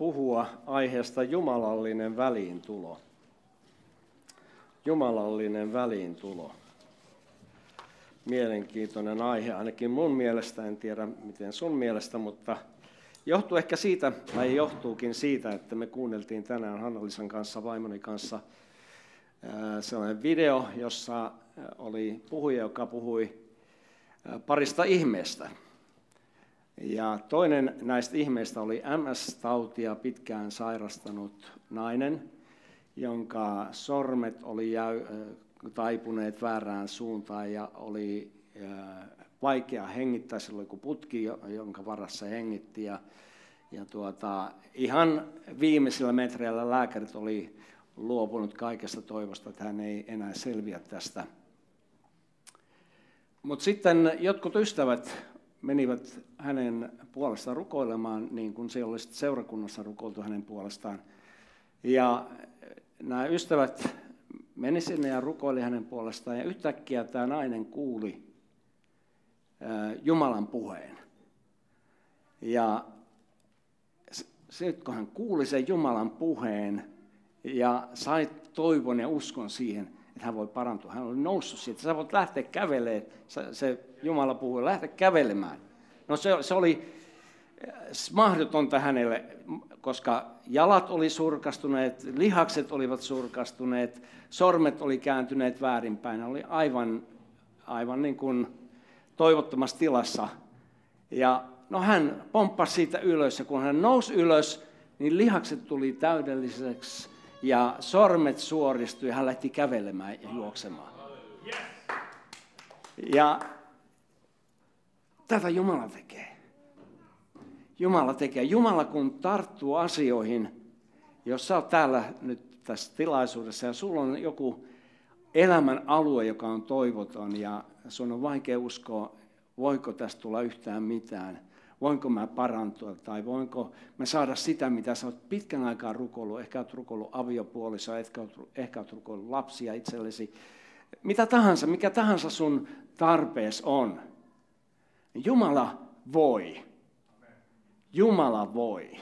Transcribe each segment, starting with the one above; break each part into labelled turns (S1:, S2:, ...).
S1: puhua aiheesta jumalallinen väliintulo. Jumalallinen väliintulo. Mielenkiintoinen aihe, ainakin mun mielestä, en tiedä miten sun mielestä, mutta johtuu ehkä siitä, tai johtuukin siitä, että me kuunneltiin tänään Hannalisan kanssa, vaimoni kanssa, sellainen video, jossa oli puhuja, joka puhui parista ihmeestä. Ja toinen näistä ihmeistä oli MS-tautia pitkään sairastanut nainen, jonka sormet oli jäy, taipuneet väärään suuntaan ja oli vaikea hengittää. Sillä oli putki, jonka varassa hengitti. Ja, ja tuota, ihan viimeisillä metreillä lääkärit oli luopunut kaikesta toivosta, että hän ei enää selviä tästä. Mutta sitten jotkut ystävät menivät hänen puolestaan rukoilemaan, niin kuin se olisi seurakunnassa rukoiltu hänen puolestaan. Ja nämä ystävät meni sinne ja rukoili hänen puolestaan, ja yhtäkkiä tämä nainen kuuli Jumalan puheen. Ja sitten kun hän kuuli sen Jumalan puheen ja sai toivon ja uskon siihen, että hän voi parantua. Hän oli noussut siitä. Sä voit lähteä kävelemään. Se Jumala puhui, lähteä kävelemään. No se, se oli äh, mahdotonta hänelle, koska jalat oli surkastuneet, lihakset olivat surkastuneet, sormet oli kääntyneet väärinpäin. Hän oli aivan, aivan niin kuin toivottomassa tilassa. Ja no hän pomppasi siitä ylös ja kun hän nousi ylös, niin lihakset tuli täydelliseksi ja sormet suoristui ja hän lähti kävelemään ja juoksemaan. Ja tätä Jumala tekee. Jumala tekee. Jumala kun tarttuu asioihin, jos sä oot täällä nyt tässä tilaisuudessa ja sulla on joku elämän alue, joka on toivoton ja sun on vaikea uskoa, voiko tästä tulla yhtään mitään – voinko mä parantua tai voinko mä saada sitä, mitä sä oot pitkän aikaa rukoillut, ehkä oot rukoillut aviopuolissa, ehkä oot, rukoillut lapsia itsellesi, mitä tahansa, mikä tahansa sun tarpees on. Jumala voi. Jumala voi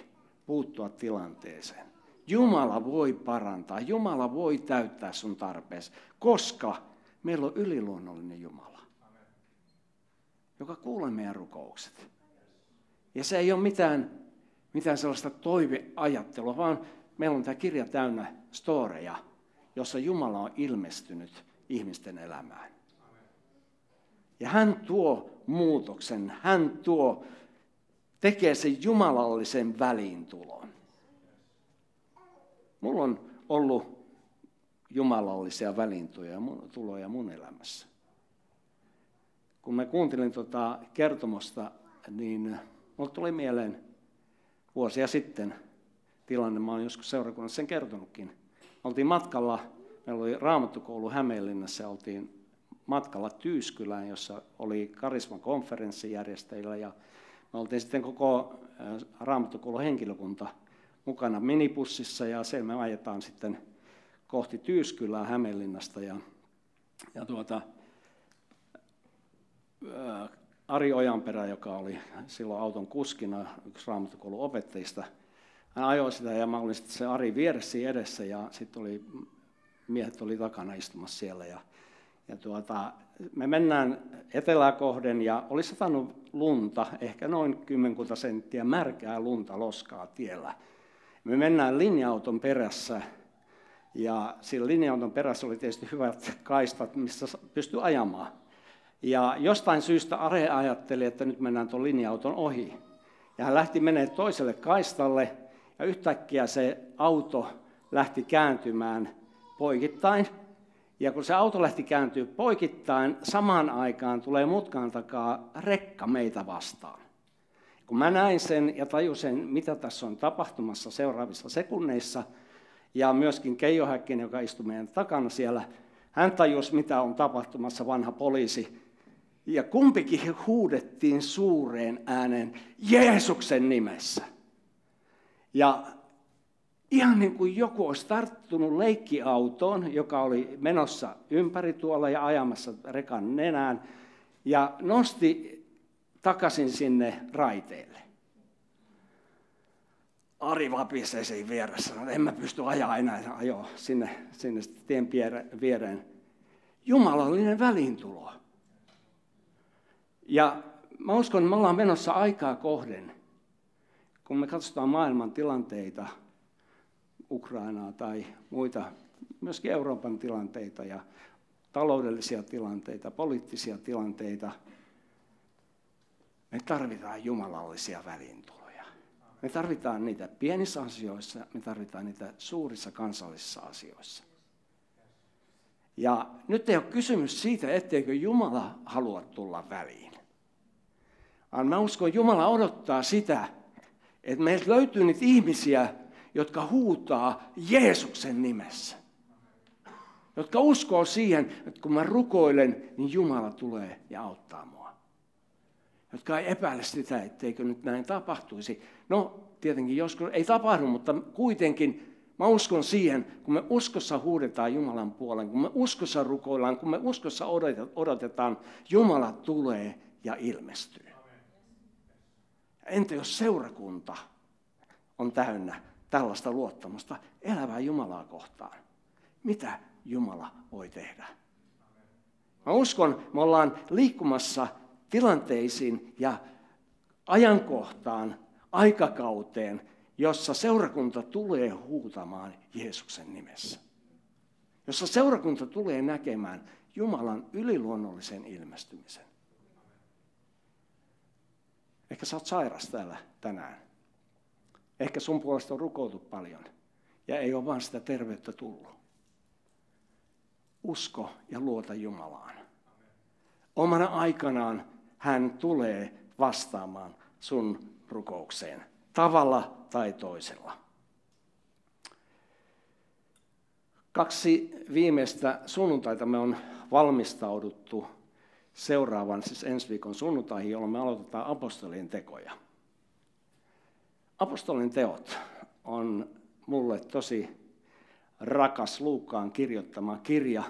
S1: puuttua tilanteeseen. Jumala voi parantaa, Jumala voi täyttää sun tarpeesi, koska meillä on yliluonnollinen Jumala, joka kuulee meidän rukoukset. Ja se ei ole mitään, mitään sellaista toiveajattelua, vaan meillä on tämä kirja täynnä storeja, jossa Jumala on ilmestynyt ihmisten elämään. Ja hän tuo muutoksen, hän tuo, tekee sen jumalallisen väliintulon. Mulla on ollut jumalallisia väliintuloja mun elämässä. Kun mä kuuntelin tuota kertomusta, niin Mulle tuli mieleen vuosia sitten tilanne, mä olen joskus seurakunnassa sen kertonutkin. Oltiin matkalla, meillä oli raamattukoulu Hämeenlinnassa ja oltiin matkalla Tyyskylään, jossa oli Karisman konferenssijärjestäjillä ja me oltiin sitten koko raamattukoulun henkilökunta mukana minipussissa ja sen me ajetaan sitten kohti Tyyskylää Hämeenlinnasta ja, ja tuota, Ari Ojanperä, joka oli silloin auton kuskina, yksi raamattokoulun opettajista, hän ajoi sitä ja mä olin sitten se Ari vieressä edessä ja sitten oli, miehet oli takana istumassa siellä. Ja, ja tuota, me mennään etelää kohden ja oli satanut lunta, ehkä noin kymmenkunta senttiä märkää lunta loskaa tiellä. Me mennään linja-auton perässä ja sillä linja-auton perässä oli tietysti hyvät kaistat, missä pystyi ajamaan. Ja jostain syystä Are ajatteli, että nyt mennään tuon linja-auton ohi. Ja hän lähti menemään toiselle kaistalle, ja yhtäkkiä se auto lähti kääntymään poikittain. Ja kun se auto lähti kääntyä poikittain, samaan aikaan tulee mutkan takaa rekka meitä vastaan. Kun mä näin sen ja tajusin, mitä tässä on tapahtumassa seuraavissa sekunneissa, ja myöskin Keijo Häkkinen, joka istui meidän takana siellä, hän tajusi, mitä on tapahtumassa, vanha poliisi. Ja kumpikin huudettiin suureen ääneen Jeesuksen nimessä. Ja ihan niin kuin joku olisi tarttunut leikkiautoon, joka oli menossa ympäri tuolla ja ajamassa rekan nenään, ja nosti takaisin sinne raiteille. Ari vapisee sen vieressä, että en mä pysty ajaa enää ajoa sinne, sinne tien viereen. Jumalallinen väliintulo. Ja mä uskon, että me ollaan menossa aikaa kohden, kun me katsotaan maailman tilanteita, Ukrainaa tai muita, myöskin Euroopan tilanteita ja taloudellisia tilanteita, poliittisia tilanteita, me tarvitaan jumalallisia väliintuloja. Me tarvitaan niitä pienissä asioissa, me tarvitaan niitä suurissa kansallisissa asioissa. Ja nyt ei ole kysymys siitä, etteikö Jumala halua tulla väliin. Vaan mä uskon, Jumala odottaa sitä, että meiltä löytyy niitä ihmisiä, jotka huutaa Jeesuksen nimessä. Jotka uskoo siihen, että kun mä rukoilen, niin Jumala tulee ja auttaa mua. Jotka ei epäile sitä, etteikö nyt näin tapahtuisi. No, tietenkin joskus ei tapahdu, mutta kuitenkin mä uskon siihen, kun me uskossa huudetaan Jumalan puolen, kun me uskossa rukoillaan, kun me uskossa odotetaan, Jumala tulee ja ilmestyy. Entä jos seurakunta on täynnä tällaista luottamusta elävää Jumalaa kohtaan. Mitä Jumala voi tehdä? Mä uskon, me ollaan liikkumassa tilanteisiin ja ajankohtaan, aikakauteen, jossa seurakunta tulee huutamaan Jeesuksen nimessä. Jossa seurakunta tulee näkemään Jumalan yliluonnollisen ilmestymisen. Ehkä sä oot sairas täällä tänään. Ehkä sun puolesta on rukoiltu paljon ja ei ole vaan sitä terveyttä tullut. Usko ja luota Jumalaan. Omana aikanaan hän tulee vastaamaan sun rukoukseen tavalla tai toisella. Kaksi viimeistä sunnuntaita me on valmistauduttu seuraavan, siis ensi viikon sunnuntaihin, jolloin me aloitetaan apostolien tekoja. Apostolin teot on mulle tosi rakas Luukkaan kirjoittama kirja,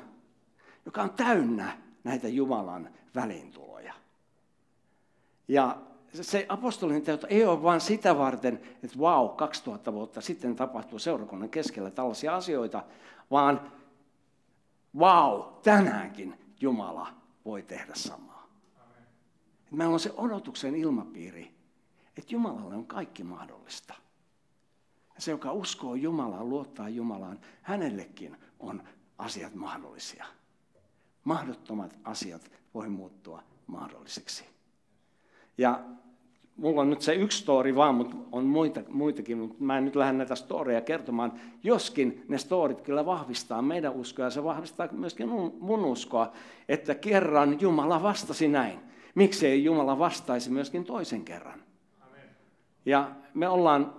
S1: joka on täynnä näitä Jumalan väliintuloja. Ja se apostolin teot ei ole vain sitä varten, että vau, 2000 vuotta sitten tapahtui seurakunnan keskellä tällaisia asioita, vaan vau, tänäänkin Jumala voi tehdä samaa. Meillä on se odotuksen ilmapiiri, että Jumalalle on kaikki mahdollista. Ja se, joka uskoo Jumalaan, luottaa Jumalaan, hänellekin on asiat mahdollisia. Mahdottomat asiat voi muuttua mahdolliseksi. Ja mulla on nyt se yksi story vaan, mutta on muita, muitakin, mutta mä en nyt lähde näitä storeja kertomaan. Joskin ne storit kyllä vahvistaa meidän uskoa ja se vahvistaa myöskin mun uskoa, että kerran Jumala vastasi näin. Miksei Jumala vastaisi myöskin toisen kerran? Ja me ollaan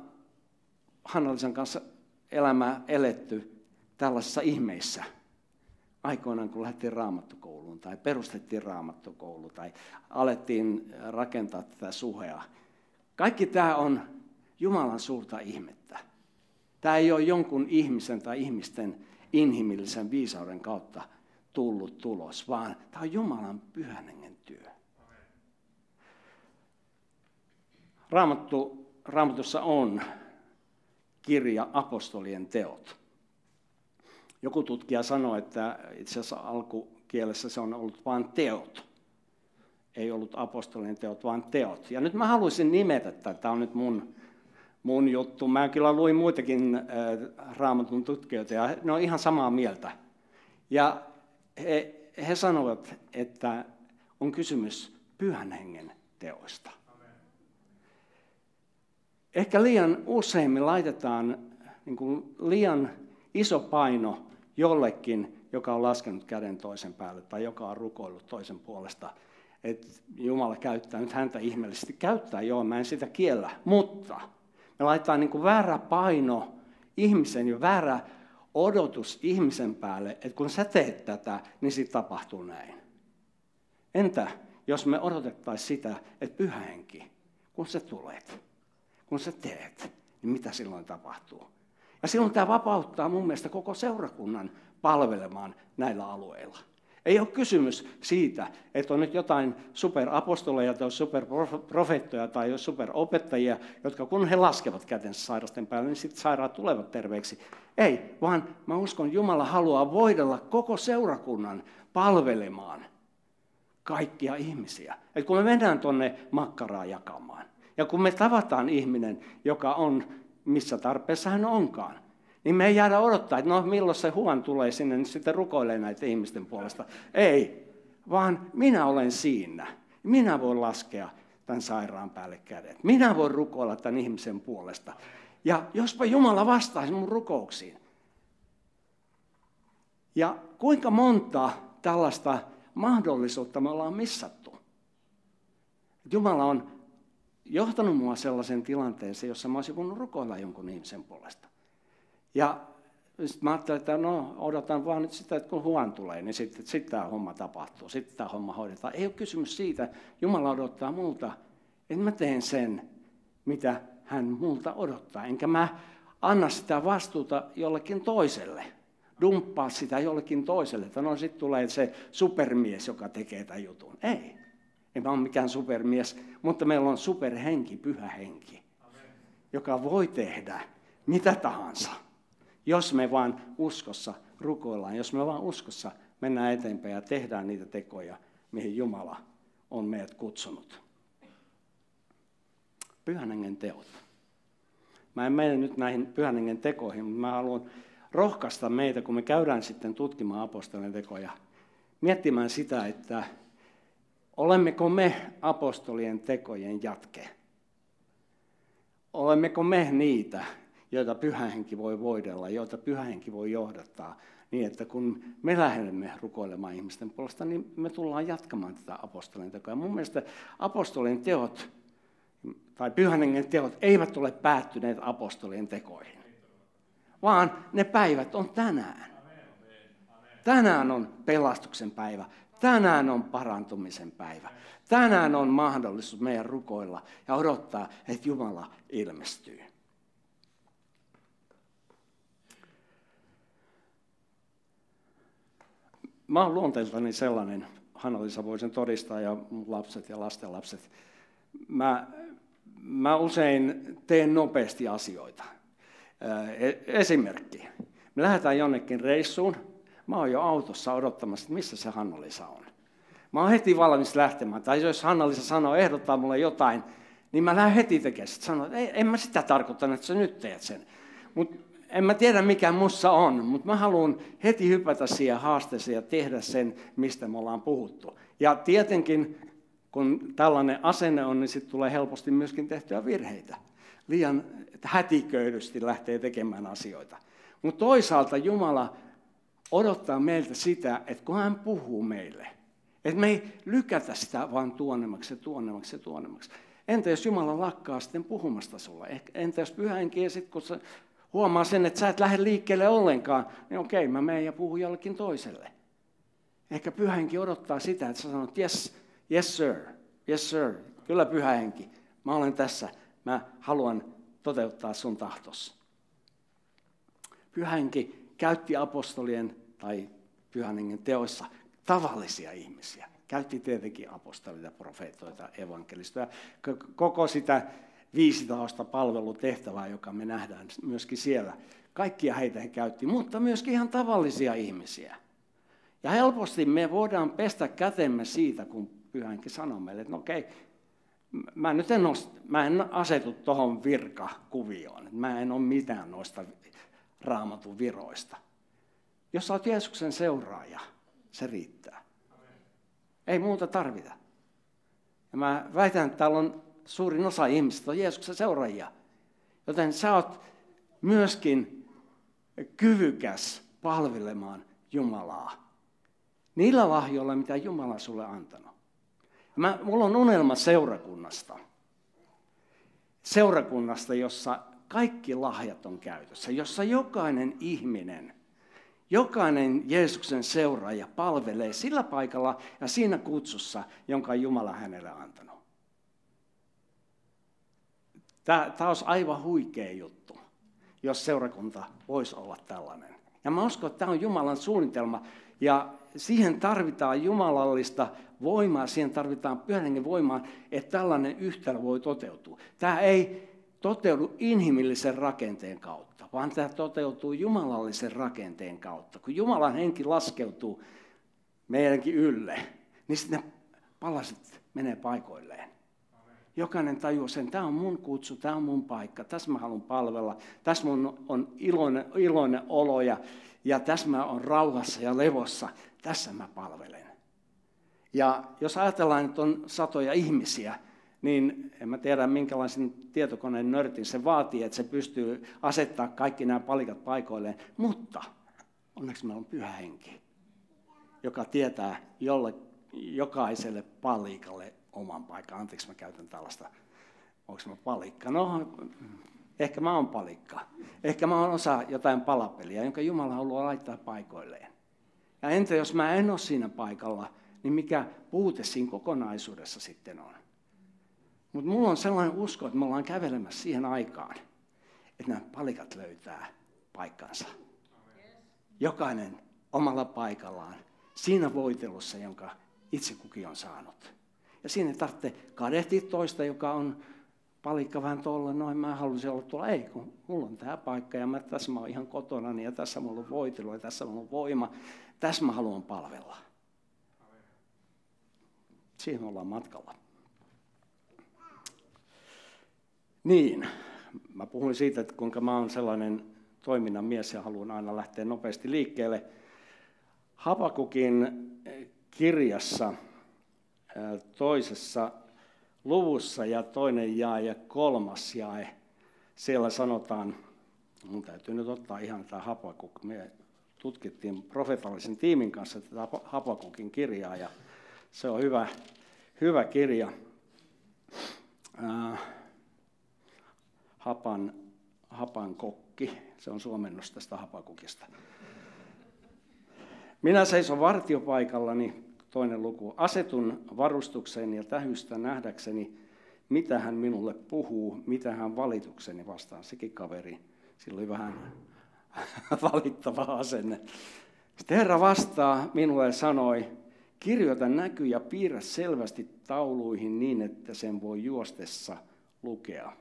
S1: Hannalisen kanssa elämää eletty tällaisissa ihmeissä. Aikoinaan, kun lähdettiin raamattokouluun tai perustettiin raamattokoulu tai alettiin rakentaa tätä suhea. Kaikki tämä on Jumalan suurta ihmettä. Tämä ei ole jonkun ihmisen tai ihmisten inhimillisen viisauden kautta tullut tulos, vaan tämä on Jumalan pyhän hengen työ. Raamattu, raamatussa on kirja apostolien teot. Joku tutkija sanoi, että itse asiassa alkukielessä se on ollut vain teot. Ei ollut apostolien teot, vaan teot. Ja nyt mä haluaisin nimetä tätä, tämä on nyt mun, mun juttu. Mä kyllä luin muitakin äh, raamatun tutkijoita ja ne on ihan samaa mieltä. Ja he, he sanovat, että on kysymys pyhän hengen teoista. Ehkä liian usein me laitetaan niin kuin liian iso paino jollekin, joka on laskenut käden toisen päälle tai joka on rukoillut toisen puolesta, että Jumala käyttää nyt häntä ihmeellisesti. Käyttää, joo, mä en sitä kiellä, mutta me laitetaan niin kuin väärä paino ihmisen jo väärä odotus ihmisen päälle, että kun sä teet tätä, niin sitten tapahtuu näin. Entä jos me odotettaisiin sitä, että pyhä henki, kun sä tulet, kun sä teet, niin mitä silloin tapahtuu? Ja silloin tämä vapauttaa mun mielestä koko seurakunnan palvelemaan näillä alueilla. Ei ole kysymys siitä, että on nyt jotain superapostoleja tai superprofeettoja tai superopettajia, jotka kun he laskevat kätensä sairasten päälle, niin sitten sairaat tulevat terveeksi. Ei, vaan mä uskon, Jumala haluaa voidella koko seurakunnan palvelemaan kaikkia ihmisiä. Et kun me mennään tuonne makkaraa jakamaan, ja kun me tavataan ihminen, joka on missä tarpeessa hän onkaan, niin me ei jäädä odottaa, että no milloin se huon tulee sinne, niin sitten rukoilee näitä ihmisten puolesta. Ei, vaan minä olen siinä. Minä voin laskea tämän sairaan päälle kädet. Minä voin rukoilla tämän ihmisen puolesta. Ja jospa Jumala vastaisi mun rukouksiin. Ja kuinka monta tällaista mahdollisuutta me ollaan missattu? Jumala on johtanut mua sellaisen tilanteeseen, jossa mä olisin voinut rukoilla jonkun ihmisen puolesta. Ja sitten mä ajattelin, että no odotan vaan nyt sitä, että kun huon tulee, niin sitten sit tämä homma tapahtuu, sitten tämä homma hoidetaan. Ei ole kysymys siitä, Jumala odottaa multa, että mä teen sen, mitä hän multa odottaa. Enkä mä anna sitä vastuuta jollekin toiselle, dumppaa sitä jollekin toiselle, että no sitten tulee se supermies, joka tekee tämän jutun. Ei, en mä ole mikään supermies, mutta meillä on superhenki, pyhä henki, joka voi tehdä mitä tahansa jos me vaan uskossa rukoillaan, jos me vaan uskossa mennään eteenpäin ja tehdään niitä tekoja, mihin Jumala on meidät kutsunut. Pyhän hengen teot. Mä en mene nyt näihin pyhän hengen tekoihin, mutta mä haluan rohkaista meitä, kun me käydään sitten tutkimaan apostolien tekoja, miettimään sitä, että olemmeko me apostolien tekojen jatke? Olemmeko me niitä, joita pyhähenki voi voidella, joita pyhähenki voi johdattaa, niin että kun me lähdemme rukoilemaan ihmisten puolesta, niin me tullaan jatkamaan tätä apostolien tekoa. Mun mielestä apostolien teot tai pyhän teot eivät ole päättyneet apostolien tekoihin, vaan ne päivät on tänään. Tänään on pelastuksen päivä. Tänään on parantumisen päivä. Tänään on mahdollisuus meidän rukoilla ja odottaa, että Jumala ilmestyy. mä oon luonteeltani sellainen, Hanna-Liisa voi sen todistaa ja lapset ja lastenlapset. Mä, mä usein teen nopeasti asioita. E, esimerkki. Me lähdetään jonnekin reissuun. Mä oon jo autossa odottamassa, että missä se Hanna-Liisa on. Mä oon heti valmis lähtemään. Tai jos Hanna-Liisa sanoo, ehdottaa mulle jotain, niin mä lähden heti tekemään. Sanon, että ei, en mä sitä tarkoittanut, että sä nyt teet sen. Mutta en mä tiedä mikä mussa on, mutta mä haluan heti hypätä siihen haasteeseen ja tehdä sen, mistä me ollaan puhuttu. Ja tietenkin, kun tällainen asenne on, niin sitten tulee helposti myöskin tehtyä virheitä. Liian hätiköidysti lähtee tekemään asioita. Mutta toisaalta Jumala odottaa meiltä sitä, että kun hän puhuu meille, että me ei lykätä sitä vaan tuonnemmaksi ja tuonnemmaksi ja tuonnemmaksi. Entä jos Jumala lakkaa sitten puhumasta sulle? Entä jos pyhä henki, sit kun huomaa sen, että sä et lähde liikkeelle ollenkaan, niin okei, mä menen ja puhun jollekin toiselle. Ehkä pyhänki odottaa sitä, että sä sanot, yes, yes sir, yes sir, kyllä pyhähenki, mä olen tässä, mä haluan toteuttaa sun tahtos. Pyhänki käytti apostolien tai pyhän teoissa tavallisia ihmisiä. Käytti tietenkin apostolita, profeetoita, evankelistoja, koko sitä 15 palvelutehtävää, joka me nähdään myöskin siellä. Kaikkia heitä he käytti, mutta myöskin ihan tavallisia ihmisiä. Ja helposti me voidaan pestä kätemme siitä, kun pyhänkin sanoo meille, että no okei, mä nyt en, nost, mä en asetu tuohon virkakuvioon. Mä en ole mitään noista raamatun viroista. Jos sä oot Jeesuksen seuraaja, se riittää. Ei muuta tarvita. Ja mä väitän, että täällä on suurin osa ihmisistä on Jeesuksen seuraajia. Joten sä oot myöskin kyvykäs palvelemaan Jumalaa. Niillä lahjoilla, mitä Jumala sulle antanut. Mä, mulla on unelma seurakunnasta. Seurakunnasta, jossa kaikki lahjat on käytössä, jossa jokainen ihminen, jokainen Jeesuksen seuraaja palvelee sillä paikalla ja siinä kutsussa, jonka Jumala hänelle antanut. Tämä, tämä olisi aivan huikea juttu, jos seurakunta voisi olla tällainen. Ja mä uskon, että tämä on Jumalan suunnitelma. Ja siihen tarvitaan jumalallista voimaa, siihen tarvitaan pyhän voimaa, että tällainen yhtälö voi toteutua. Tämä ei toteudu inhimillisen rakenteen kautta, vaan tämä toteutuu jumalallisen rakenteen kautta. Kun Jumalan henki laskeutuu meidänkin ylle, niin sitten ne palaset menee paikoilleen. Jokainen tajuaa sen, tämä on mun kutsu, tämä on mun paikka, tässä mä haluan palvella, tässä mun on iloinen, iloinen olo ja, ja tässä mä on rauhassa ja levossa, tässä mä palvelen. Ja jos ajatellaan, että on satoja ihmisiä, niin en mä tiedä minkälaisen tietokoneen nörtin se vaatii, että se pystyy asettaa kaikki nämä palikat paikoilleen. Mutta onneksi meillä on pyhä henki, joka tietää jolle, jokaiselle palikalle oman paikan. Anteeksi, mä käytän tällaista. Onko mä palikka? No, ehkä mä oon palikka. Ehkä mä oon osa jotain palapeliä, jonka Jumala haluaa laittaa paikoilleen. Ja entä jos mä en ole siinä paikalla, niin mikä puute siinä kokonaisuudessa sitten on? Mutta mulla on sellainen usko, että me ollaan kävelemässä siihen aikaan, että nämä palikat löytää paikkansa. Jokainen omalla paikallaan, siinä voitelussa, jonka itse kukin on saanut. Ja siinä ei tarvitse kadehtia toista, joka on palikka vähän tuolla, noin mä haluaisin olla tuolla. Ei, kun mulla on tämä paikka ja mä, tässä mä oon ihan kotona ja tässä mulla on voitelu ja tässä mulla on voima. Tässä mä haluan palvella. Siihen ollaan matkalla. Niin, mä puhuin siitä, että kuinka mä oon sellainen toiminnan mies ja haluan aina lähteä nopeasti liikkeelle. Hapakukin kirjassa toisessa luvussa ja toinen jae ja kolmas jae, siellä sanotaan, mun täytyy nyt ottaa ihan tämä Hapakuk, me tutkittiin profetallisen tiimin kanssa tätä Hapakukin kirjaa ja se on hyvä, hyvä kirja. Äh, hapan, hapan kokki, se on suomennos tästä Hapakukista. Minä seison vartiopaikallani, toinen luku. Asetun varustukseen ja tähystä nähdäkseni, mitä hän minulle puhuu, mitä hän valitukseni vastaan. Sekin kaveri, sillä oli vähän valittava asenne. Sitten Herra vastaa minulle ja sanoi, kirjoita näky ja piirrä selvästi tauluihin niin, että sen voi juostessa lukea.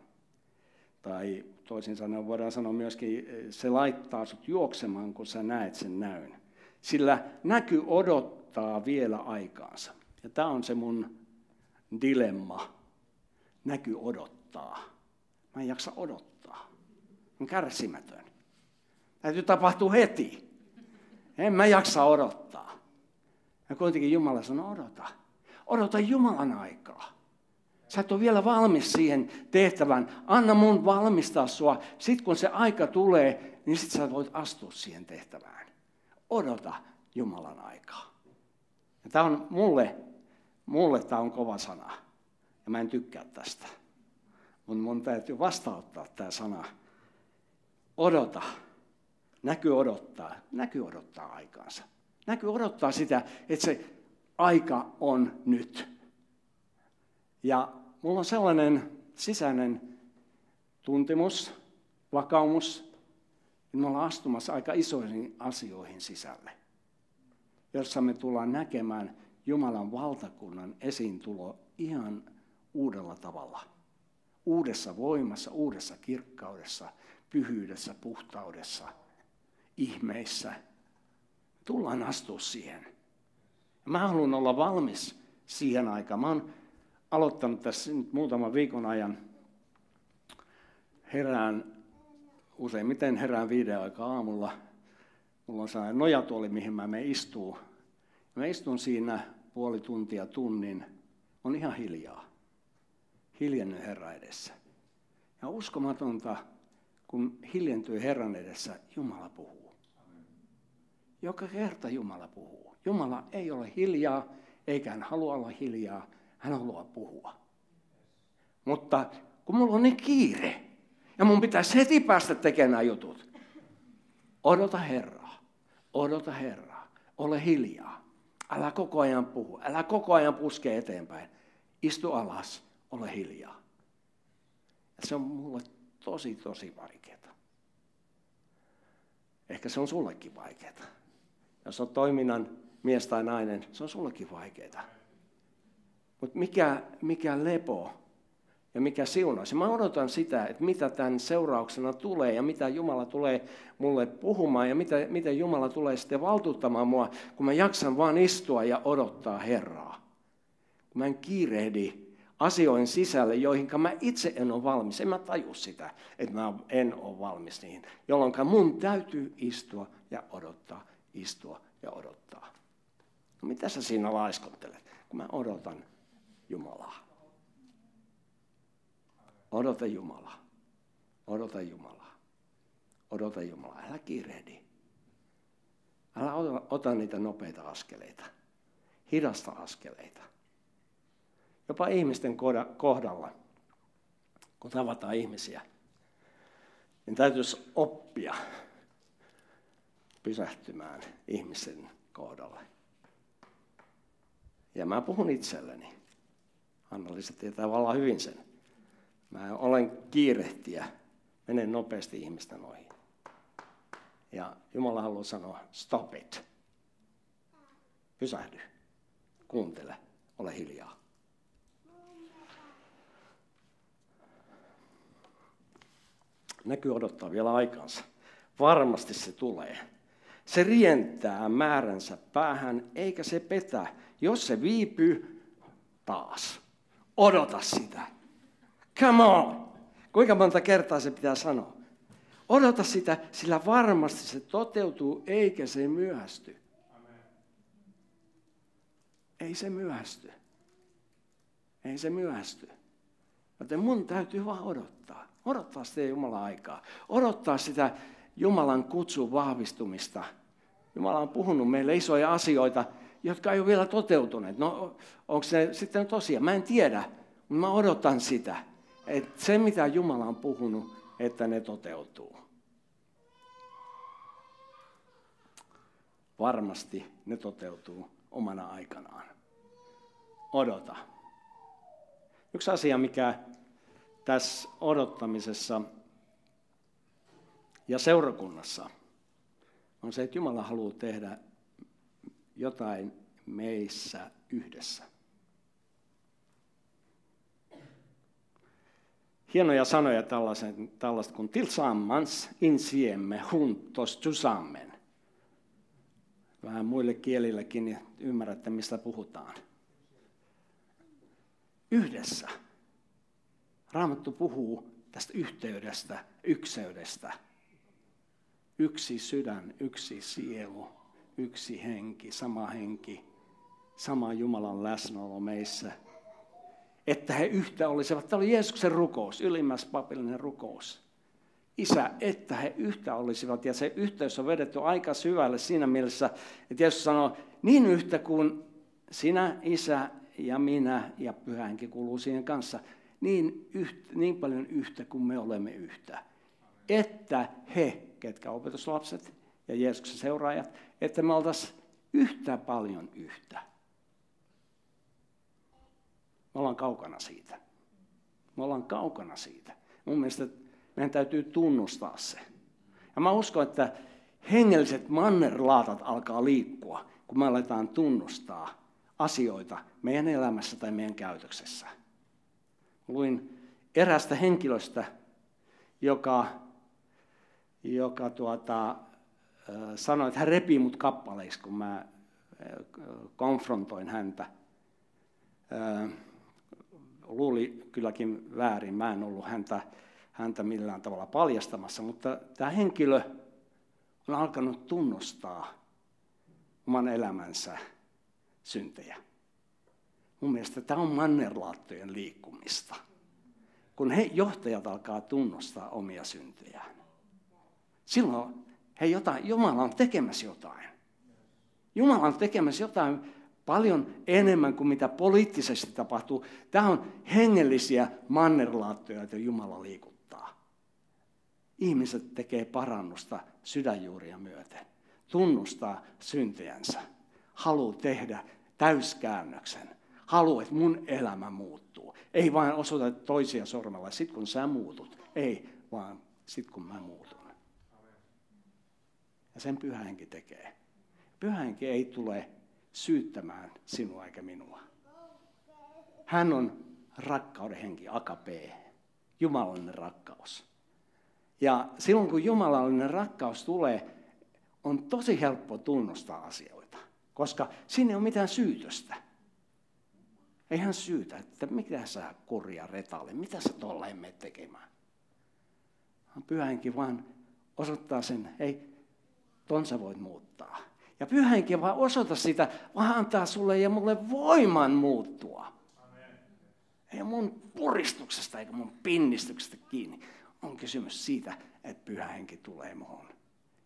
S1: Tai toisin sanoen voidaan sanoa myöskin, se laittaa sut juoksemaan, kun sä näet sen näyn. Sillä näky odottaa vielä aikaansa. Ja tämä on se mun dilemma. Näky odottaa. Mä en jaksa odottaa. Mä kärsimätön. Täytyy tapahtua heti. En mä jaksa odottaa. Ja kuitenkin Jumala sanoo, odota. Odota Jumalan aikaa. Sä et ole vielä valmis siihen tehtävään. Anna mun valmistaa sua. Sitten kun se aika tulee, niin sitten sä voit astua siihen tehtävään. Odota Jumalan aikaa. Ja tämä on mulle, mulle tämä on kova sana. Ja mä en tykkää tästä. Mutta mun täytyy vastauttaa tämä sana. Odota. Näky odottaa. Näky odottaa aikaansa. Näky odottaa sitä, että se aika on nyt. Ja mulla on sellainen sisäinen tuntemus, vakaumus, että me ollaan astumassa aika isoihin asioihin sisälle, jossa me tullaan näkemään Jumalan valtakunnan esiintulo ihan uudella tavalla. Uudessa voimassa, uudessa kirkkaudessa, pyhyydessä, puhtaudessa, ihmeissä. Tullaan astua siihen. Mä haluan olla valmis siihen aikaan. Mä oon aloittanut tässä nyt muutaman viikon ajan. Herään, useimmiten herään viiden aikaa aamulla. Mulla on sellainen nojatuoli, mihin mä me istuu. Mä istun siinä puoli tuntia tunnin. On ihan hiljaa. Hiljennyt Herra edessä. Ja uskomatonta, kun hiljentyy Herran edessä, Jumala puhuu. Joka kerta Jumala puhuu. Jumala ei ole hiljaa, eikä hän halua olla hiljaa, hän haluaa puhua. Mutta kun mulla on niin kiire, Ja mun pitäisi heti päästä tekemään jutut. Odota Herraa. Odota Herraa. Ole hiljaa. Älä koko ajan puhu. Älä koko ajan puske eteenpäin. Istu alas. Ole hiljaa. Ja se on mulle tosi, tosi vaikeaa. Ehkä se on sullekin vaikeaa. Jos on toiminnan mies tai nainen, se on sullekin vaikeaa. Mutta mikä, mikä lepo ja mikä siunaus. Mä odotan sitä, että mitä tämän seurauksena tulee ja mitä Jumala tulee mulle puhumaan ja mitä, miten Jumala tulee sitten valtuuttamaan mua, kun mä jaksan vaan istua ja odottaa Herraa. Kun mä en kiirehdi asioihin sisälle, joihin mä itse en ole valmis. En mä taju sitä, että mä en ole valmis niihin. Jolloin mun täytyy istua ja odottaa, istua ja odottaa. No mitä sä siinä laiskottelet, kun mä odotan Jumalaa? Odota Jumalaa. Odota Jumalaa. Odota Jumalaa. Älä kiirehdi. Älä ota niitä nopeita askeleita. Hidasta askeleita. Jopa ihmisten kohdalla, kun tavataan ihmisiä, niin täytyisi oppia pysähtymään ihmisen kohdalle. Ja mä puhun itselleni. Anna-Liisa tietää vallan hyvin sen. Mä olen kiirehtiä, menen nopeasti ihmisten ohi. Ja Jumala haluaa sanoa, stop it. Pysähdy, kuuntele, ole hiljaa. Näkyy odottaa vielä aikansa. Varmasti se tulee. Se rientää määränsä päähän, eikä se petä. Jos se viipyy, taas. Odota sitä. Come on! Kuinka monta kertaa se pitää sanoa? Odota sitä, sillä varmasti se toteutuu, eikä se myöhästy. Ei se myöhästy. Ei se myöhästy. Joten mun täytyy vaan odottaa. Odottaa sitä Jumalan aikaa. Odottaa sitä Jumalan kutsun vahvistumista. Jumala on puhunut meille isoja asioita, jotka ei ole vielä toteutuneet. No, onko se sitten tosiaan? Mä en tiedä, mutta mä odotan sitä että se mitä Jumala on puhunut, että ne toteutuu. Varmasti ne toteutuu omana aikanaan. Odota. Yksi asia, mikä tässä odottamisessa ja seurakunnassa on se, että Jumala haluaa tehdä jotain meissä yhdessä. hienoja sanoja tällaista kuin tillsammans insiemme juntos zusammen. Vähän muille kielilläkin niin ymmärrätte, mistä puhutaan. Yhdessä. Raamattu puhuu tästä yhteydestä, ykseydestä. Yksi sydän, yksi sielu, yksi henki, sama henki, sama Jumalan läsnäolo meissä – että he yhtä olisivat. Tämä oli Jeesuksen rukous, ylimmäs papillinen rukous. Isä, että he yhtä olisivat. Ja se yhteys on vedetty aika syvälle siinä mielessä, että Jeesus sanoo, niin yhtä kuin sinä, isä ja minä ja pyhänkin kuuluu siihen kanssa, niin, yhtä, niin paljon yhtä kuin me olemme yhtä. Että he, ketkä opetuslapset ja Jeesuksen seuraajat, että me oltaisiin yhtä paljon yhtä. Me ollaan kaukana siitä. Me ollaan kaukana siitä. Mun mielestä meidän täytyy tunnustaa se. Ja mä uskon, että hengelliset mannerlaatat alkaa liikkua, kun me aletaan tunnustaa asioita meidän elämässä tai meidän käytöksessä. Luin erästä henkilöstä, joka, joka tuota, sanoi, että hän repii mut kappaleiksi, kun mä konfrontoin häntä luuli kylläkin väärin. Mä en ollut häntä, häntä millään tavalla paljastamassa, mutta tämä henkilö on alkanut tunnustaa oman elämänsä syntejä. Mun mielestä tämä on mannerlaattojen liikkumista. Kun he johtajat alkaa tunnustaa omia syntejään. Silloin he jotain, Jumala on tekemässä jotain. Jumala on tekemässä jotain paljon enemmän kuin mitä poliittisesti tapahtuu. Tämä on hengellisiä mannerlaattoja, joita Jumala liikuttaa. ihmiset tekee parannusta sydänjuuria myöten. Tunnustaa syntejänsä. Haluaa tehdä täyskäännöksen. Haluaa, että mun elämä muuttuu. Ei vain osoita toisia sormella, sit kun sä muutut. Ei, vaan sit kun mä muutun. Ja sen pyhä henki tekee. Pyhä henki ei tule syyttämään sinua eikä minua. Hän on rakkauden henki, akape, jumalallinen rakkaus. Ja silloin kun jumalallinen rakkaus tulee, on tosi helppo tunnustaa asioita, koska sinne ei ole mitään syytöstä. Ei hän syytä, että mitä sä kurja retalle, mitä sä tolleen menet tekemään. Pyhänkin vaan osoittaa sen, ei, ton sä voit muuttaa. Ja pyhänkin vaan osoita sitä, vaan antaa sulle ja mulle voiman muuttua. Ei mun puristuksesta eikä mun pinnistyksestä kiinni. On kysymys siitä, että pyhä henki tulee muuhun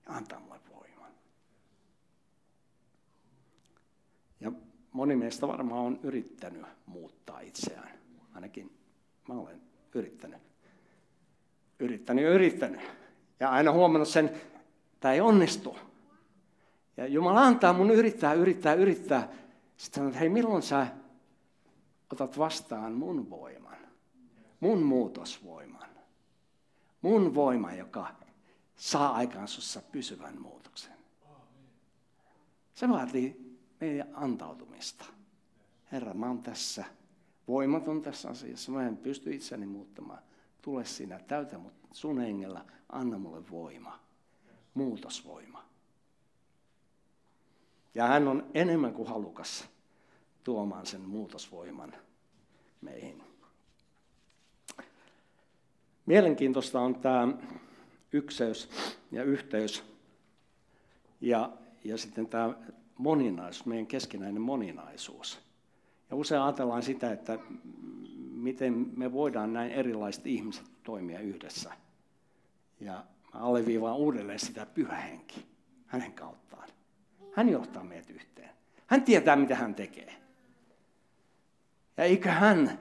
S1: ja antaa mulle voiman. Ja moni meistä varmaan on yrittänyt muuttaa itseään. Ainakin mä olen yrittänyt. Yrittänyt ja yrittänyt. Ja aina huomannut sen, tämä ei onnistu. Ja Jumala antaa mun yrittää, yrittää, yrittää. Sitten sanoo, että hei, milloin sä otat vastaan mun voiman, mun muutosvoiman, mun voima, joka saa aikaan sussa pysyvän muutoksen. Se vaatii meidän antautumista. Herra, mä oon tässä voimaton tässä asiassa. Mä en pysty itseni muuttamaan. Tule sinä, täytä mut sun hengellä, anna mulle voima, muutosvoima. Ja hän on enemmän kuin halukas tuomaan sen muutosvoiman meihin. Mielenkiintoista on tämä ykseys ja yhteys ja, ja sitten tämä moninaisuus, meidän keskinäinen moninaisuus. Ja usein ajatellaan sitä, että miten me voidaan näin erilaiset ihmiset toimia yhdessä. Ja mä alleviivaan uudelleen sitä pyhähenki hänen kauttaan. Hän johtaa meidät yhteen. Hän tietää, mitä hän tekee. Ja eikö hän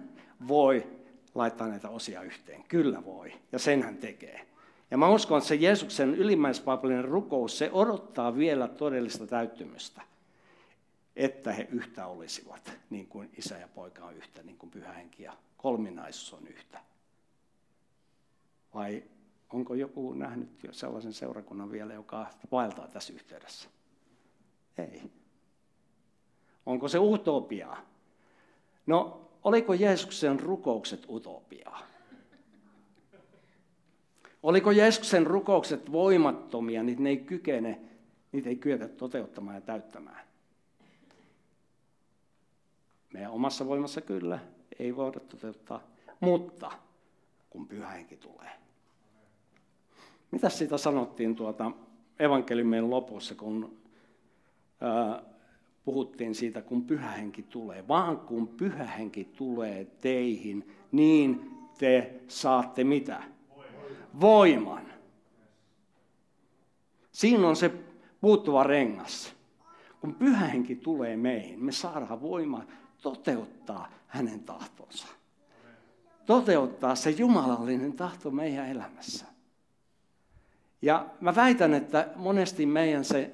S1: voi laittaa näitä osia yhteen? Kyllä voi, ja sen hän tekee. Ja mä uskon, että se Jeesuksen ylimmäispapallinen rukous, se odottaa vielä todellista täyttymystä, että he yhtä olisivat, niin kuin isä ja poika on yhtä, niin kuin pyhä henki ja kolminaisuus on yhtä. Vai onko joku nähnyt jo sellaisen seurakunnan vielä, joka vaeltaa tässä yhteydessä? Ei. Onko se utopiaa? No, oliko Jeesuksen rukoukset utopiaa? Oliko Jeesuksen rukoukset voimattomia, niin ne ei kykene, niitä ei kyetä toteuttamaan ja täyttämään? Meidän omassa voimassa kyllä ei voida toteuttaa, mutta kun pyhä henki tulee. Mitä siitä sanottiin tuota evankeliumien lopussa, kun ää, puhuttiin siitä, kun pyhähenki tulee. Vaan kun pyhähenki tulee teihin, niin te saatte mitä? Voiman. Siinä on se puuttuva rengas. Kun pyhähenki tulee meihin, me saadaan voimaa toteuttaa hänen tahtonsa. Toteuttaa se jumalallinen tahto meidän elämässä. Ja mä väitän, että monesti meidän se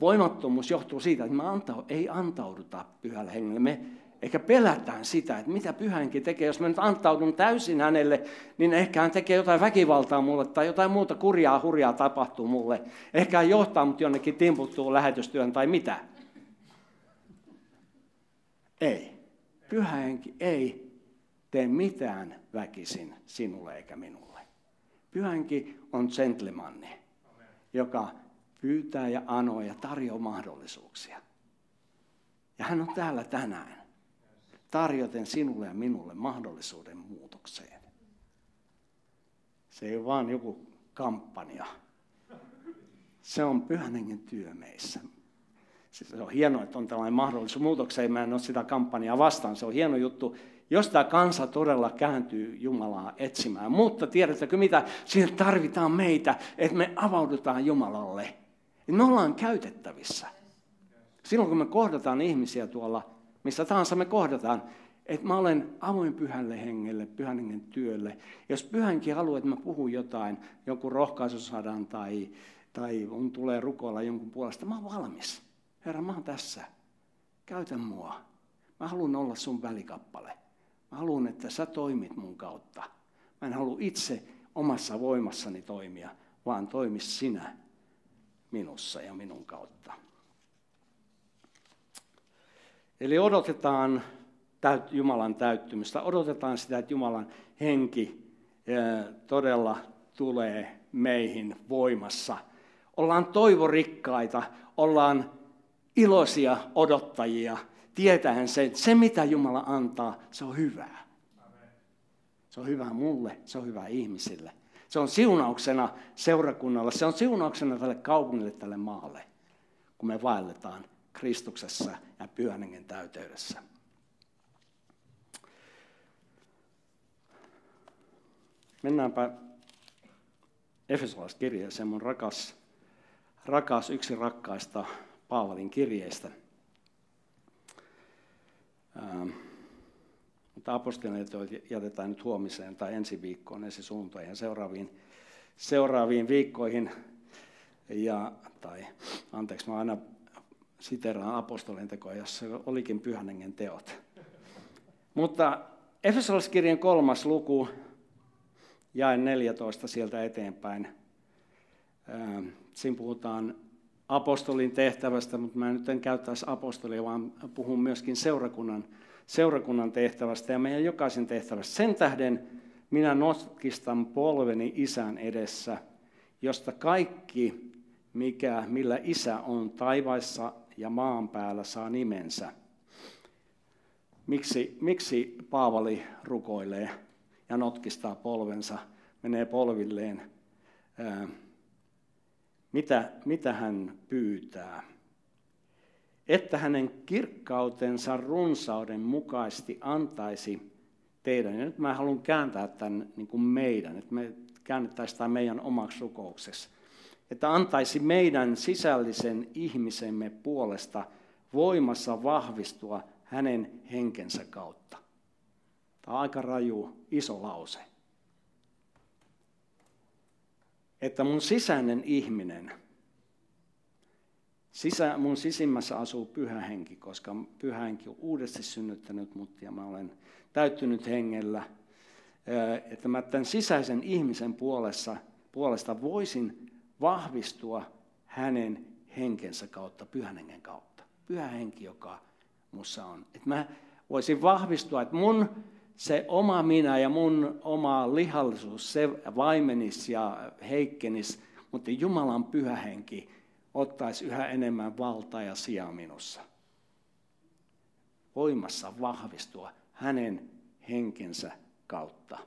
S1: voimattomuus johtuu siitä, että me antau, ei antauduta pyhälle hengelle. Me ehkä pelätään sitä, että mitä pyhänkin tekee. Jos mä nyt antaudun täysin hänelle, niin ehkä hän tekee jotain väkivaltaa mulle tai jotain muuta kurjaa hurjaa tapahtuu mulle. Ehkä hän johtaa mut jonnekin timputtuu lähetystyön tai mitä. Ei. Pyhä henki ei tee mitään väkisin sinulle eikä minulle. Pyhänki on gentlemanni, joka pyytää ja anoo ja tarjoaa mahdollisuuksia. Ja hän on täällä tänään tarjoten sinulle ja minulle mahdollisuuden muutokseen. Se ei ole vaan joku kampanja. Se on pyhän työ meissä. Se on hienoa, että on tällainen mahdollisuus muutokseen. Mä en ole sitä kampanjaa vastaan. Se on hieno juttu, jos tämä kansa todella kääntyy Jumalaa etsimään. Mutta tiedättekö mitä? Siihen tarvitaan meitä, että me avaudutaan Jumalalle me ollaan käytettävissä. Silloin kun me kohdataan ihmisiä tuolla, missä tahansa me kohdataan, Että mä olen avoin pyhälle hengelle, pyhän hengen työlle. Jos pyhänkin haluaa, että mä puhun jotain, jonkun rohkaisusadan tai, tai mun tulee rukoilla jonkun puolesta, mä oon valmis. Herra, mä oon tässä. Käytä mua. Mä haluan olla sun välikappale. Mä haluan, että sä toimit mun kautta. Mä en halua itse omassa voimassani toimia, vaan toimi sinä minussa ja minun kautta. Eli odotetaan Jumalan täyttymistä, odotetaan sitä, että Jumalan henki todella tulee meihin voimassa. Ollaan toivorikkaita, ollaan iloisia odottajia, tietäen se, että se mitä Jumala antaa, se on hyvää. Se on hyvä mulle, se on hyvä ihmisille. Se on siunauksena seurakunnalle, se on siunauksena tälle kaupungille, tälle maalle, kun me vaelletaan Kristuksessa ja pyhän hengen täyteydessä. Mennäänpä Efesolaiskirjeeseen, mun rakas, rakas yksi rakkaista Paavalin kirjeistä. Ähm, mutta apostolineet jätetään nyt huomiseen tai ensi viikkoon, ensi suuntaan ja seuraaviin, seuraaviin viikkoihin. Ja, tai anteeksi, mä aina siteraan apostolien tekoja, jossa olikin pyhän teot. Mutta Efesolaiskirjan kolmas luku, jae 14 sieltä eteenpäin. Ähm, siinä puhutaan apostolin tehtävästä, mutta mä nyt en käyttäisi apostolia, vaan puhun myöskin seurakunnan, seurakunnan tehtävästä ja meidän jokaisen tehtävästä. Sen tähden minä notkistan polveni isän edessä, josta kaikki, mikä, millä isä on taivaissa ja maan päällä, saa nimensä. Miksi, miksi Paavali rukoilee ja notkistaa polvensa, menee polvilleen? Mitä, mitä hän pyytää. Että hänen kirkkautensa runsauden mukaisesti antaisi teidän. Ja nyt mä haluan kääntää tämän niin kuin meidän, että me käännettäisiin tämä meidän omaksi rukouksessa. Että antaisi meidän sisällisen ihmisemme puolesta voimassa vahvistua hänen henkensä kautta. Tämä on aika raju, iso lause että mun sisäinen ihminen, sisä, mun sisimmässä asuu pyhä henki, koska pyhä henki on uudesti synnyttänyt mut ja mä olen täyttynyt hengellä, että mä tämän sisäisen ihmisen puolesta, puolesta voisin vahvistua hänen henkensä kautta, pyhän hengen kautta. Pyhä henki, joka mussa on. Että mä voisin vahvistua, että mun se oma minä ja mun oma lihallisuus, se vaimenisi ja heikkenisi, mutta Jumalan pyhä henki ottaisi yhä enemmän valtaa ja sijaa minussa. Voimassa vahvistua hänen henkensä kautta.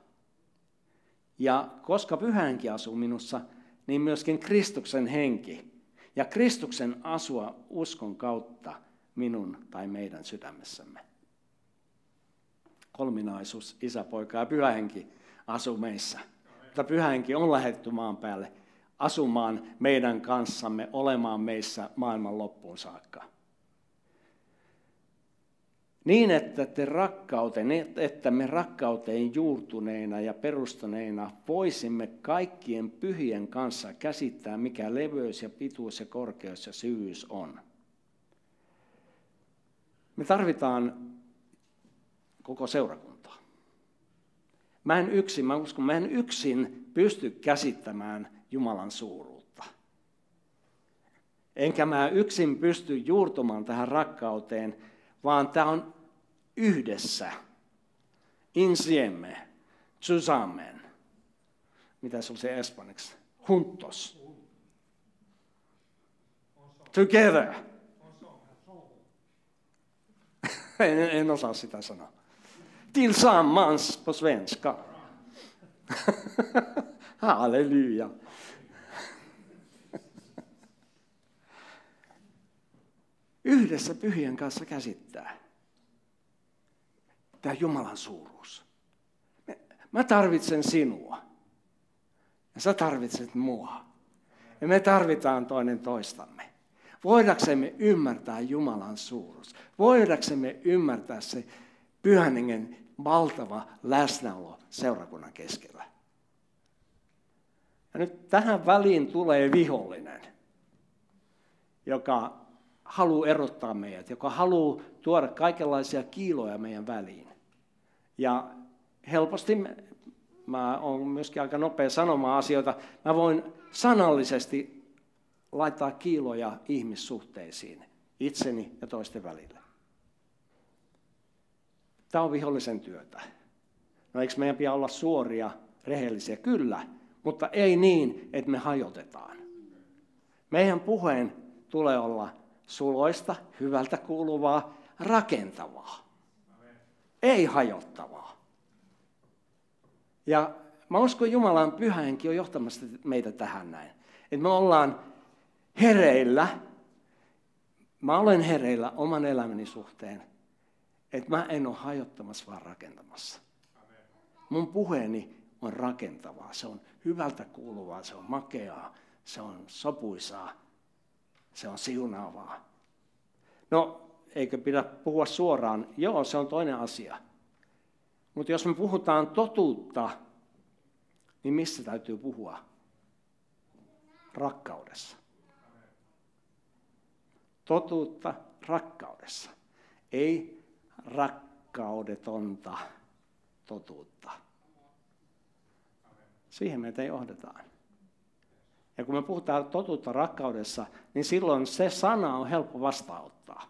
S1: Ja koska pyhä henki asuu minussa, niin myöskin Kristuksen henki. Ja Kristuksen asua uskon kautta minun tai meidän sydämessämme kolminaisuus, isä, poika ja pyhähenki asuu meissä. Mutta pyhähenki on lähetty maan päälle asumaan meidän kanssamme, olemaan meissä maailman loppuun saakka. Niin, että, te rakkauteen, että me rakkauteen juurtuneina ja perustuneina voisimme kaikkien pyhien kanssa käsittää, mikä leveys ja pituus ja korkeus ja syvyys on. Me tarvitaan koko seurakuntaa. Mä en yksin, mä uskon, mä en yksin pysty käsittämään Jumalan suuruutta. Enkä mä yksin pysty juurtumaan tähän rakkauteen, vaan tämä on yhdessä. Insieme, zusammen. Mitä se on se espanjaksi? Juntos. Together. en, en osaa sitä sanoa. Tillsammans på svenska. Halleluja. Yhdessä pyhien kanssa käsittää tämä Jumalan suuruus. Mä tarvitsen sinua. Ja sä tarvitset mua. Ja me tarvitaan toinen toistamme. Voidaksemme ymmärtää Jumalan suuruus. Voidaksemme ymmärtää se pyhän valtava läsnäolo seurakunnan keskellä. Ja nyt tähän väliin tulee vihollinen, joka haluaa erottaa meidät, joka haluaa tuoda kaikenlaisia kiiloja meidän väliin. Ja helposti, mä oon myöskin aika nopea sanomaan asioita, mä voin sanallisesti laittaa kiiloja ihmissuhteisiin itseni ja toisten välille. Tämä on vihollisen työtä. No eikö meidän pidä olla suoria, rehellisiä? Kyllä, mutta ei niin, että me hajotetaan. Meidän puheen tulee olla suloista, hyvältä kuuluvaa, rakentavaa. Ei hajottavaa. Ja mä uskon Jumalan pyhänkin on johtamassa meitä tähän näin. Että me ollaan hereillä. Mä olen hereillä oman elämäni suhteen. Että mä en ole hajottamassa, vaan rakentamassa. Mun puheeni on rakentavaa. Se on hyvältä kuuluvaa, se on makeaa, se on sopuisaa, se on siunaavaa. No, eikö pidä puhua suoraan? Joo, se on toinen asia. Mutta jos me puhutaan totuutta, niin missä täytyy puhua? Rakkaudessa. Totuutta rakkaudessa. Ei rakkaudetonta totuutta. Siihen meitä johdetaan. Ja kun me puhutaan totuutta rakkaudessa, niin silloin se sana on helppo vastaanottaa.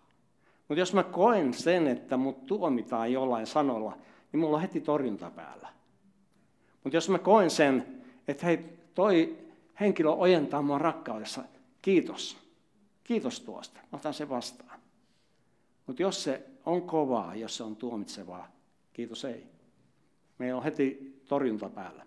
S1: Mutta jos mä koen sen, että mut tuomitaan jollain sanolla, niin mulla on heti torjunta päällä. Mutta jos mä koen sen, että hei, toi henkilö ojentaa mua rakkaudessa, kiitos. Kiitos tuosta. Mä otan se vastaan. Mutta jos se on kovaa, jos se on tuomitsevaa, kiitos ei. Meillä on heti torjunta päällä.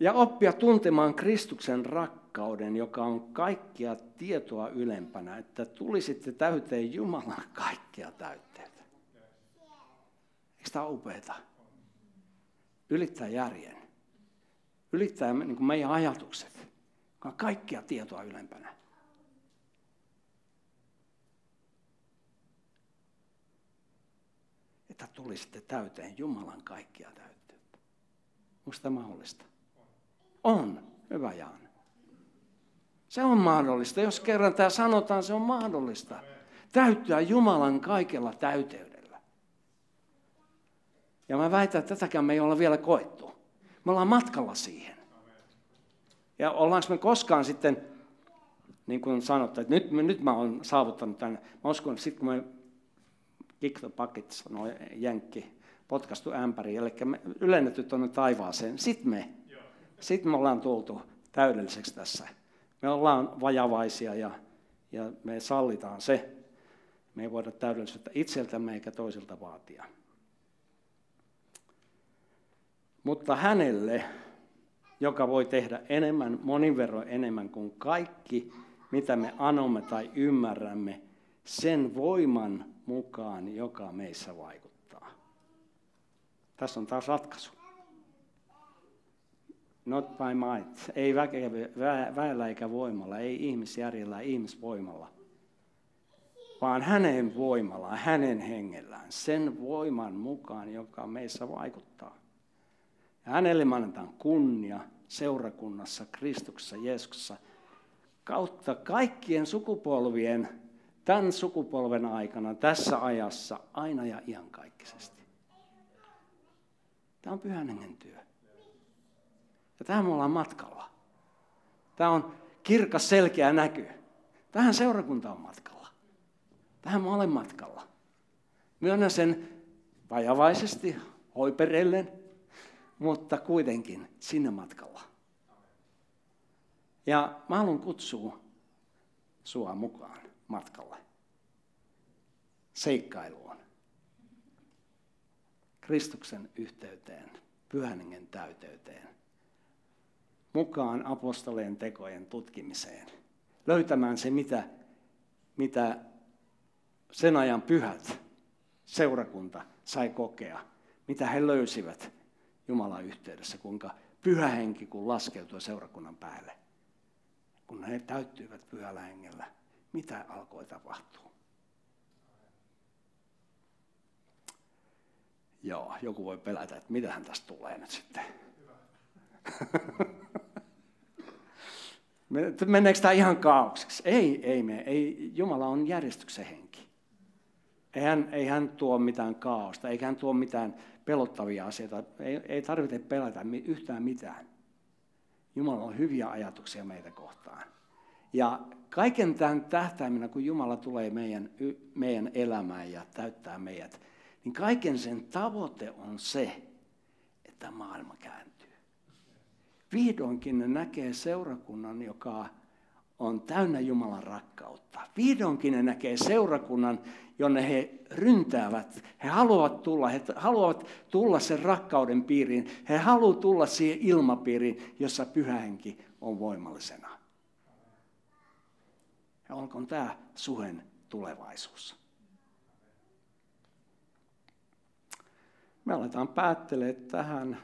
S1: Ja oppia tuntemaan Kristuksen rakkauden, joka on kaikkia tietoa ylempänä, että tulisitte täyteen Jumalan kaikkia täytteitä. Eikö tämä ole upeata? Ylittää järjen. Ylittää niin meidän ajatukset, kaikkia tietoa ylempänä. Että tulisitte täyteen Jumalan kaikkia täytteitä. Onko tämä mahdollista? On, hyvä Jaan. Se on mahdollista. Jos kerran tämä sanotaan, se on mahdollista. Täyttää Jumalan kaikella täyteydellä. Ja mä väitän, että tätäkään me ei olla vielä koettu. Me ollaan matkalla siihen. Ja ollaanko me koskaan sitten, niin kuin sanottu, että nyt, nyt mä olen saavuttanut tämän. Mä uskon, että sitten kun me kick the bucket, sanoo Jenkki, potkastu ämpäri, eli ylennetty tuonne taivaaseen, sitten me sitten me ollaan tultu täydelliseksi tässä. Me ollaan vajavaisia ja, ja me sallitaan se. Me ei voida täydellisyyttä itseltämme eikä toisilta vaatia. Mutta hänelle, joka voi tehdä enemmän, monin verran enemmän kuin kaikki, mitä me anomme tai ymmärrämme, sen voiman mukaan, joka meissä vaikuttaa. Tässä on taas ratkaisu. Not by might. Ei väellä eikä voimalla, ei ihmisjärjellä, ihmisvoimalla. Vaan hänen voimallaan, hänen hengellään, sen voiman mukaan, joka meissä vaikuttaa. Ja hänelle me annetaan kunnia seurakunnassa, Kristuksessa, Jeesuksessa, kautta kaikkien sukupolvien, tämän sukupolven aikana, tässä ajassa, aina ja iankaikkisesti. Tämä on pyhän hengen työ. Ja tähän me ollaan matkalla. Tämä on kirkas, selkeä näky. Tähän seurakunta on matkalla. Tähän mä olen matkalla. Myönnän sen vajavaisesti, hoiperellen, mutta kuitenkin sinne matkalla. Ja mä haluan kutsua sua mukaan matkalle. Seikkailuun. Kristuksen yhteyteen, pyhän täyteyteen mukaan apostoleen tekojen tutkimiseen. Löytämään se, mitä, mitä sen ajan pyhät seurakunta sai kokea, mitä he löysivät Jumalan yhteydessä, kuinka pyhä henki kun laskeutui seurakunnan päälle. Kun he täyttyivät pyhällä hengellä, mitä alkoi tapahtua? Joo, joku voi pelätä, että mitä hän tästä tulee nyt sitten. Meneekö tämä ihan kaaukseksi? Ei, ei me. Ei, Jumala on järjestyksen henki. Ei hän, ei hän tuo mitään kaaosta, eikä hän tuo mitään pelottavia asioita. Ei, ei tarvitse pelätä yhtään mitään. Jumala on hyviä ajatuksia meitä kohtaan. Ja kaiken tämän tähtäimenä, kun Jumala tulee meidän, meidän elämään ja täyttää meidät, niin kaiken sen tavoite on se, että maailma kääntyy. Vihdoinkin ne näkee seurakunnan, joka on täynnä Jumalan rakkautta. Vihdoinkin ne näkee seurakunnan, jonne he ryntäävät. He haluavat tulla, he haluavat tulla sen rakkauden piiriin. He haluavat tulla siihen ilmapiiriin, jossa pyhähenki on voimallisena. Ja olkoon tämä suhen tulevaisuus. Me aletaan päättelemään tähän,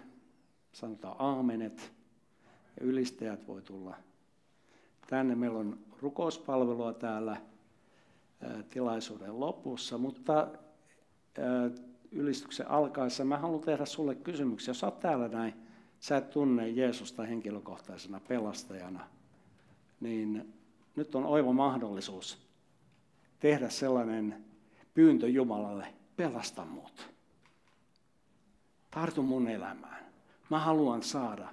S1: sanotaan aamenet ja ylistäjät voi tulla tänne. Meillä on rukouspalvelua täällä tilaisuuden lopussa, mutta ylistyksen alkaessa mä haluan tehdä sulle kysymyksiä. Jos olet täällä näin, sä et tunne Jeesusta henkilökohtaisena pelastajana, niin nyt on oiva mahdollisuus tehdä sellainen pyyntö Jumalalle, pelasta mut. Tartu mun elämään. Mä haluan saada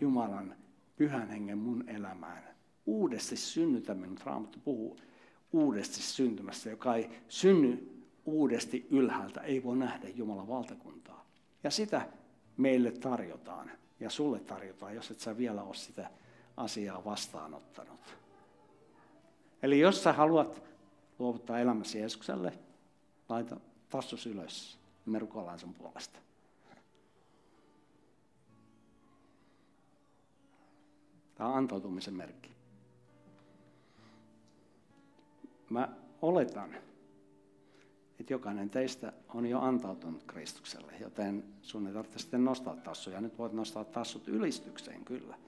S1: Jumalan pyhän hengen mun elämään. Uudesti synnytä minut. Raamattu puhuu uudesti syntymässä, joka ei synny uudesti ylhäältä, ei voi nähdä Jumalan valtakuntaa. Ja sitä meille tarjotaan ja sulle tarjotaan, jos et sä vielä ole sitä asiaa vastaanottanut. Eli jos sä haluat luovuttaa elämäsi Jeesukselle, laita tassus ylös. Me rukoillaan sun puolesta. Tämä on antautumisen merkki. Mä oletan, että jokainen teistä on jo antautunut Kristukselle, joten sun ei tarvitse sitten nostaa tassuja. Nyt voit nostaa tassut ylistykseen kyllä.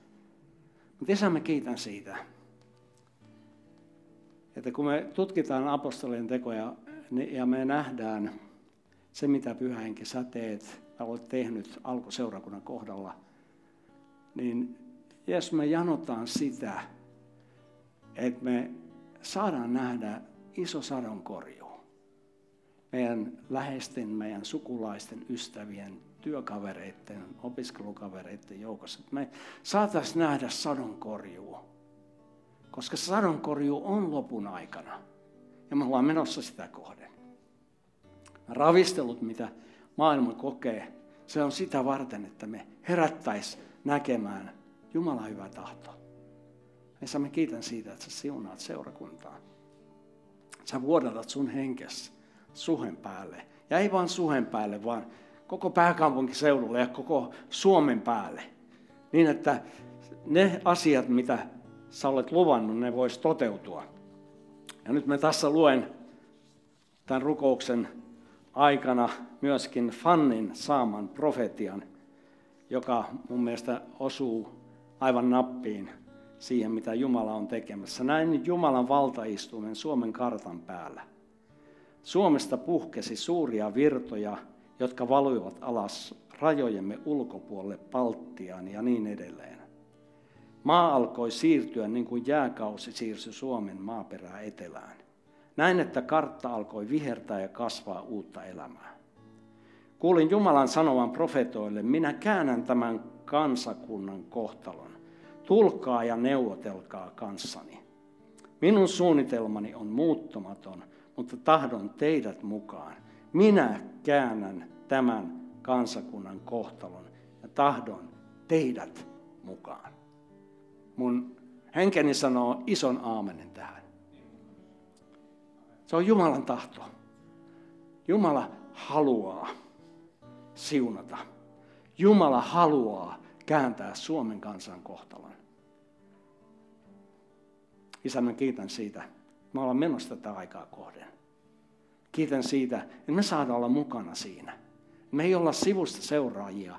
S1: Mutta isä, mä kiitän siitä, että kun me tutkitaan apostolien tekoja ja me nähdään se, mitä pyhä henki sä teet olet tehnyt alkuseurakunnan kohdalla, niin jos me janotaan sitä, että me saadaan nähdä iso sadonkorju meidän läheisten, meidän sukulaisten, ystävien, työkavereiden, opiskelukavereiden joukossa. Me saataisiin nähdä sadonkorjua koska sadonkorju on lopun aikana. Ja me ollaan menossa sitä kohden. Ravistelut, mitä maailma kokee, se on sitä varten, että me herättäis näkemään Jumalan hyvä tahto. Ja me kiitän siitä, että sä siunaat seurakuntaa. Sä vuodatat sun henkes suhen päälle. Ja ei vaan suhen päälle, vaan koko pääkaupunkiseudulle ja koko Suomen päälle. Niin, että ne asiat, mitä sä olet luvannut, ne voisi toteutua. Ja nyt me tässä luen tämän rukouksen aikana myöskin Fannin saaman profetian, joka mun mielestä osuu aivan nappiin siihen, mitä Jumala on tekemässä. Näin Jumalan valtaistuimen Suomen kartan päällä. Suomesta puhkesi suuria virtoja, jotka valuivat alas rajojemme ulkopuolelle Baltiaan ja niin edelleen. Maa alkoi siirtyä niin kuin jääkausi siirsi Suomen maaperää etelään. Näin, että kartta alkoi vihertää ja kasvaa uutta elämää. Kuulin Jumalan sanovan profetoille, minä käännän tämän kansakunnan kohtalon. Tulkaa ja neuvotelkaa kanssani. Minun suunnitelmani on muuttumaton, mutta tahdon teidät mukaan. Minä käännän tämän kansakunnan kohtalon ja tahdon teidät mukaan. Mun henkeni sanoo ison aamenen tähän. Se on Jumalan tahto. Jumala haluaa siunata. Jumala haluaa kääntää Suomen kansan kohtalon. Isä, mä kiitän siitä. Me ollaan menossa tätä aikaa kohden. Kiitän siitä, että me saadaan olla mukana siinä. Me ei olla sivusta seuraajia,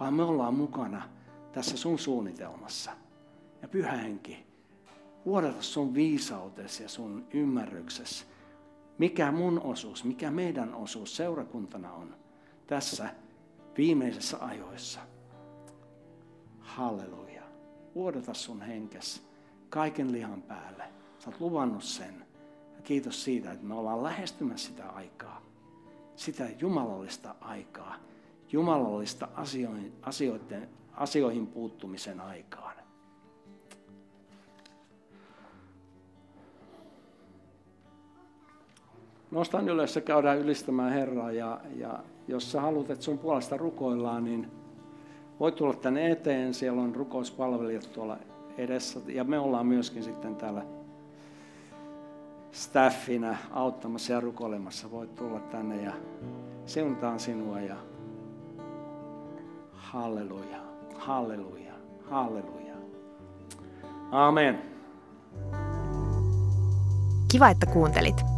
S1: vaan me ollaan mukana tässä sun suunnitelmassa. Ja pyhä henki, vuodata sun viisautesi ja sun ymmärryksesi, mikä mun osuus, mikä meidän osuus seurakuntana on tässä viimeisessä ajoissa. Halleluja. Uodota sun henkes kaiken lihan päälle. Sä oot luvannut sen. Ja kiitos siitä, että me ollaan lähestymässä sitä aikaa. Sitä jumalallista aikaa. Jumalallista asioihin, asioiden, asioihin puuttumisen aikaan. Nostan ylös ja käydään ylistämään Herraa. Ja, ja jos sä haluat, että sun puolesta rukoillaan, niin voit tulla tänne eteen. Siellä on rukouspalvelijat tuolla edessä. Ja me ollaan myöskin sitten täällä staffina auttamassa ja rukoilemassa. Voit tulla tänne ja siuntaan sinua ja halleluja, halleluja, halleluja. Amen.
S2: Kiva, että kuuntelit.